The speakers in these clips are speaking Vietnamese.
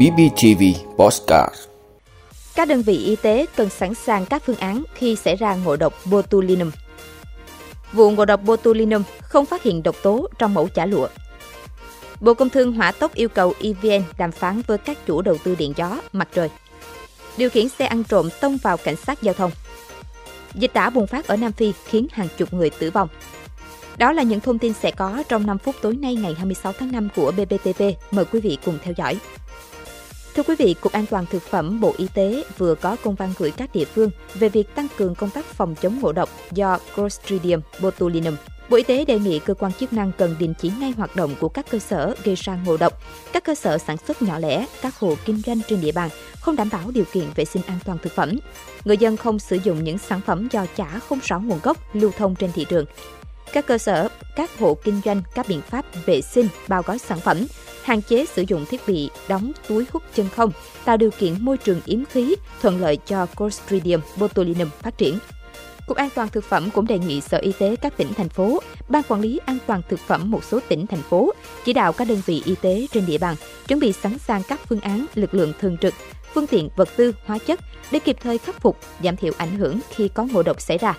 BBTV Postcard Các đơn vị y tế cần sẵn sàng các phương án khi xảy ra ngộ độc botulinum. Vụ ngộ độc botulinum không phát hiện độc tố trong mẫu chả lụa. Bộ Công Thương hỏa tốc yêu cầu EVN đàm phán với các chủ đầu tư điện gió, mặt trời. Điều khiển xe ăn trộm tông vào cảnh sát giao thông. Dịch tả bùng phát ở Nam Phi khiến hàng chục người tử vong. Đó là những thông tin sẽ có trong 5 phút tối nay ngày 26 tháng 5 của BBTV. Mời quý vị cùng theo dõi. Thưa quý vị, Cục An toàn Thực phẩm Bộ Y tế vừa có công văn gửi các địa phương về việc tăng cường công tác phòng chống ngộ độc do Clostridium botulinum. Bộ Y tế đề nghị cơ quan chức năng cần đình chỉ ngay hoạt động của các cơ sở gây ra ngộ độc, các cơ sở sản xuất nhỏ lẻ, các hộ kinh doanh trên địa bàn không đảm bảo điều kiện vệ sinh an toàn thực phẩm. Người dân không sử dụng những sản phẩm do chả không rõ nguồn gốc lưu thông trên thị trường. Các cơ sở, các hộ kinh doanh các biện pháp vệ sinh bao gói sản phẩm, hạn chế sử dụng thiết bị đóng túi hút chân không, tạo điều kiện môi trường yếm khí, thuận lợi cho Clostridium botulinum phát triển. Cục An toàn Thực phẩm cũng đề nghị Sở Y tế các tỉnh, thành phố, Ban Quản lý An toàn Thực phẩm một số tỉnh, thành phố, chỉ đạo các đơn vị y tế trên địa bàn chuẩn bị sẵn sàng các phương án lực lượng thường trực, phương tiện vật tư, hóa chất để kịp thời khắc phục, giảm thiểu ảnh hưởng khi có ngộ độc xảy ra.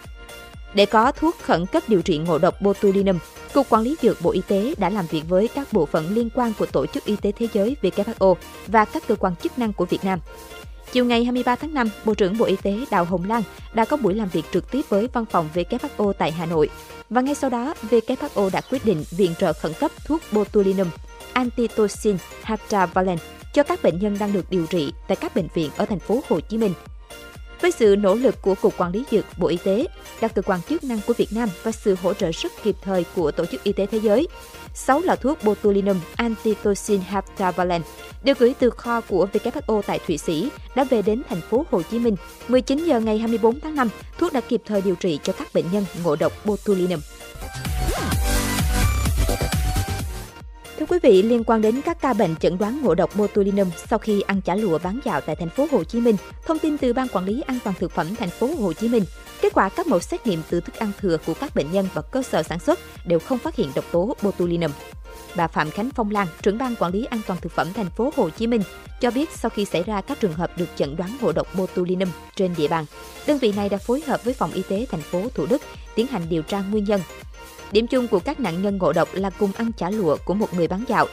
Để có thuốc khẩn cấp điều trị ngộ độc botulinum, Cục Quản lý Dược Bộ Y tế đã làm việc với các bộ phận liên quan của Tổ chức Y tế Thế giới WHO và các cơ quan chức năng của Việt Nam. Chiều ngày 23 tháng 5, Bộ trưởng Bộ Y tế Đào Hồng Lan đã có buổi làm việc trực tiếp với văn phòng WHO tại Hà Nội. Và ngay sau đó, WHO đã quyết định viện trợ khẩn cấp thuốc botulinum, antitocin heptavalent cho các bệnh nhân đang được điều trị tại các bệnh viện ở thành phố Hồ Chí Minh với sự nỗ lực của Cục Quản lý Dược, Bộ Y tế, các cơ quan chức năng của Việt Nam và sự hỗ trợ rất kịp thời của Tổ chức Y tế Thế giới, 6 lọ thuốc botulinum antitocin heptavalent được gửi từ kho của WHO tại Thụy Sĩ đã về đến thành phố Hồ Chí Minh. 19 giờ ngày 24 tháng 5, thuốc đã kịp thời điều trị cho các bệnh nhân ngộ độc botulinum. Thưa quý vị, liên quan đến các ca bệnh chẩn đoán ngộ độc botulinum sau khi ăn chả lụa bán dạo tại thành phố Hồ Chí Minh, thông tin từ Ban Quản lý An toàn thực phẩm thành phố Hồ Chí Minh, kết quả các mẫu xét nghiệm từ thức ăn thừa của các bệnh nhân và cơ sở sản xuất đều không phát hiện độc tố botulinum. Bà Phạm Khánh Phong Lan, trưởng ban quản lý an toàn thực phẩm thành phố Hồ Chí Minh, cho biết sau khi xảy ra các trường hợp được chẩn đoán ngộ độc botulinum trên địa bàn, đơn vị này đã phối hợp với phòng y tế thành phố Thủ Đức tiến hành điều tra nguyên nhân, Điểm chung của các nạn nhân ngộ độc là cùng ăn chả lụa của một người bán dạo.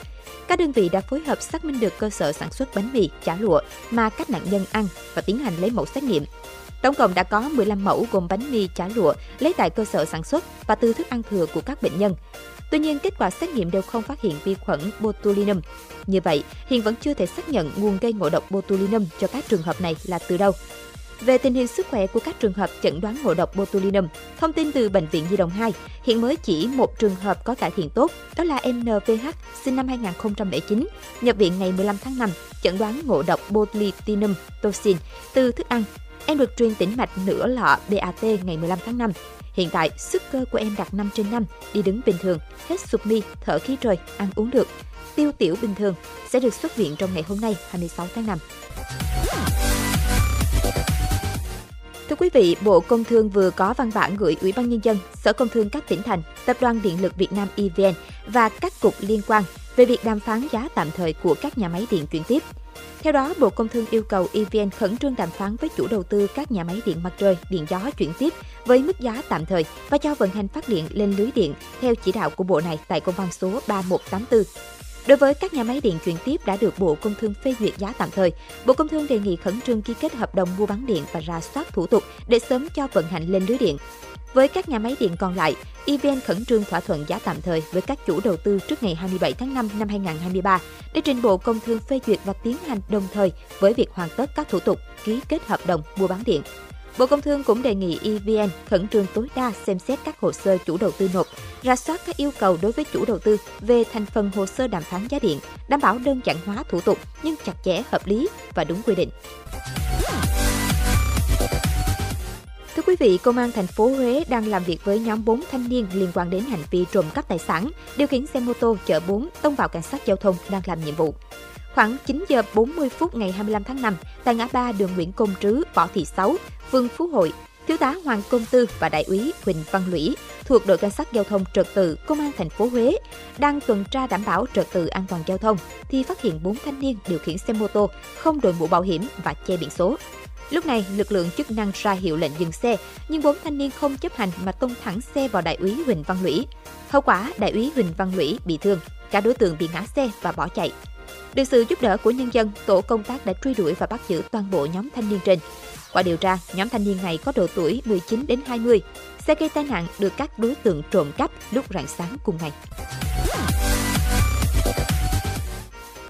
Các đơn vị đã phối hợp xác minh được cơ sở sản xuất bánh mì, chả lụa mà các nạn nhân ăn và tiến hành lấy mẫu xét nghiệm. Tổng cộng đã có 15 mẫu gồm bánh mì, chả lụa lấy tại cơ sở sản xuất và từ thức ăn thừa của các bệnh nhân. Tuy nhiên, kết quả xét nghiệm đều không phát hiện vi khuẩn botulinum. Như vậy, hiện vẫn chưa thể xác nhận nguồn gây ngộ độc botulinum cho các trường hợp này là từ đâu. Về tình hình sức khỏe của các trường hợp chẩn đoán ngộ độc botulinum, thông tin từ Bệnh viện Di đồng 2, hiện mới chỉ một trường hợp có cải thiện tốt, đó là NVH, sinh năm 2009, nhập viện ngày 15 tháng 5, chẩn đoán ngộ độc botulinum toxin từ thức ăn. Em được truyền tĩnh mạch nửa lọ BAT ngày 15 tháng 5. Hiện tại, sức cơ của em đạt 5 trên 5, đi đứng bình thường, hết sụp mi, thở khí trời, ăn uống được. Tiêu tiểu bình thường sẽ được xuất viện trong ngày hôm nay 26 tháng 5. Thưa quý vị, Bộ Công Thương vừa có văn bản gửi Ủy ban Nhân dân, Sở Công Thương các tỉnh thành, Tập đoàn Điện lực Việt Nam EVN và các cục liên quan về việc đàm phán giá tạm thời của các nhà máy điện chuyển tiếp. Theo đó, Bộ Công Thương yêu cầu EVN khẩn trương đàm phán với chủ đầu tư các nhà máy điện mặt trời, điện gió chuyển tiếp với mức giá tạm thời và cho vận hành phát điện lên lưới điện theo chỉ đạo của Bộ này tại công văn số 3184 Đối với các nhà máy điện chuyển tiếp đã được Bộ Công Thương phê duyệt giá tạm thời, Bộ Công Thương đề nghị khẩn trương ký kết hợp đồng mua bán điện và ra soát thủ tục để sớm cho vận hành lên lưới điện. Với các nhà máy điện còn lại, EVN khẩn trương thỏa thuận giá tạm thời với các chủ đầu tư trước ngày 27 tháng 5 năm 2023 để trình Bộ Công Thương phê duyệt và tiến hành đồng thời với việc hoàn tất các thủ tục ký kết hợp đồng mua bán điện. Bộ Công Thương cũng đề nghị EVN khẩn trương tối đa xem xét các hồ sơ chủ đầu tư nộp, ra soát các yêu cầu đối với chủ đầu tư về thành phần hồ sơ đàm phán giá điện, đảm bảo đơn giản hóa thủ tục nhưng chặt chẽ, hợp lý và đúng quy định. Thưa quý vị, Công an thành phố Huế đang làm việc với nhóm 4 thanh niên liên quan đến hành vi trộm cắp tài sản, điều khiển xe mô tô chở 4 tông vào cảnh sát giao thông đang làm nhiệm vụ. Khoảng 9 giờ 40 phút ngày 25 tháng 5, tại ngã ba đường Nguyễn Công Trứ, Võ Thị Sáu, phường Phú Hội, Thiếu tá Hoàng Công Tư và Đại úy Huỳnh Văn Lũy thuộc đội cảnh sát giao thông trật tự công an thành phố Huế đang tuần tra đảm bảo trật tự an toàn giao thông thì phát hiện bốn thanh niên điều khiển xe mô tô không đội mũ bảo hiểm và che biển số. Lúc này, lực lượng chức năng ra hiệu lệnh dừng xe, nhưng bốn thanh niên không chấp hành mà tông thẳng xe vào đại úy Huỳnh Văn Lũy. Hậu quả, đại úy Huỳnh Văn Lũy bị thương, cả đối tượng bị ngã xe và bỏ chạy. Được sự giúp đỡ của nhân dân, tổ công tác đã truy đuổi và bắt giữ toàn bộ nhóm thanh niên trên. Qua điều tra, nhóm thanh niên này có độ tuổi 19 đến 20. Xe gây tai nạn được các đối tượng trộm cắp lúc rạng sáng cùng ngày.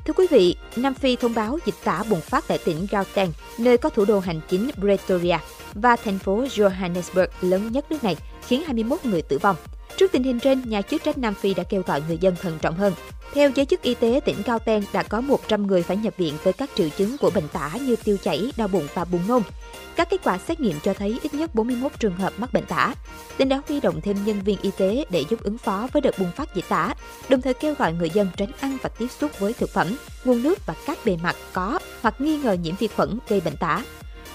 Thưa quý vị, Nam Phi thông báo dịch tả bùng phát tại tỉnh Gauteng, nơi có thủ đô hành chính Pretoria và thành phố Johannesburg lớn nhất nước này, khiến 21 người tử vong. Trước tình hình trên, nhà chức trách Nam Phi đã kêu gọi người dân thận trọng hơn. Theo giới chức y tế tỉnh Gauteng đã có 100 người phải nhập viện với các triệu chứng của bệnh tả như tiêu chảy, đau bụng và buồn nôn. Các kết quả xét nghiệm cho thấy ít nhất 41 trường hợp mắc bệnh tả. Tỉnh đã huy động thêm nhân viên y tế để giúp ứng phó với đợt bùng phát dịch tả, đồng thời kêu gọi người dân tránh ăn và tiếp xúc với thực phẩm, nguồn nước và các bề mặt có hoặc nghi ngờ nhiễm vi khuẩn gây bệnh tả.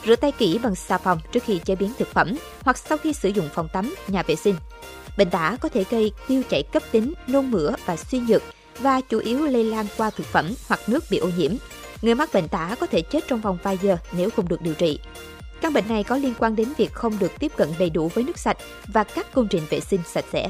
Rửa tay kỹ bằng xà phòng trước khi chế biến thực phẩm hoặc sau khi sử dụng phòng tắm, nhà vệ sinh. Bệnh tả có thể gây tiêu chảy cấp tính, nôn mửa và suy nhược và chủ yếu lây lan qua thực phẩm hoặc nước bị ô nhiễm. Người mắc bệnh tả có thể chết trong vòng vài giờ nếu không được điều trị. Căn bệnh này có liên quan đến việc không được tiếp cận đầy đủ với nước sạch và các công trình vệ sinh sạch sẽ.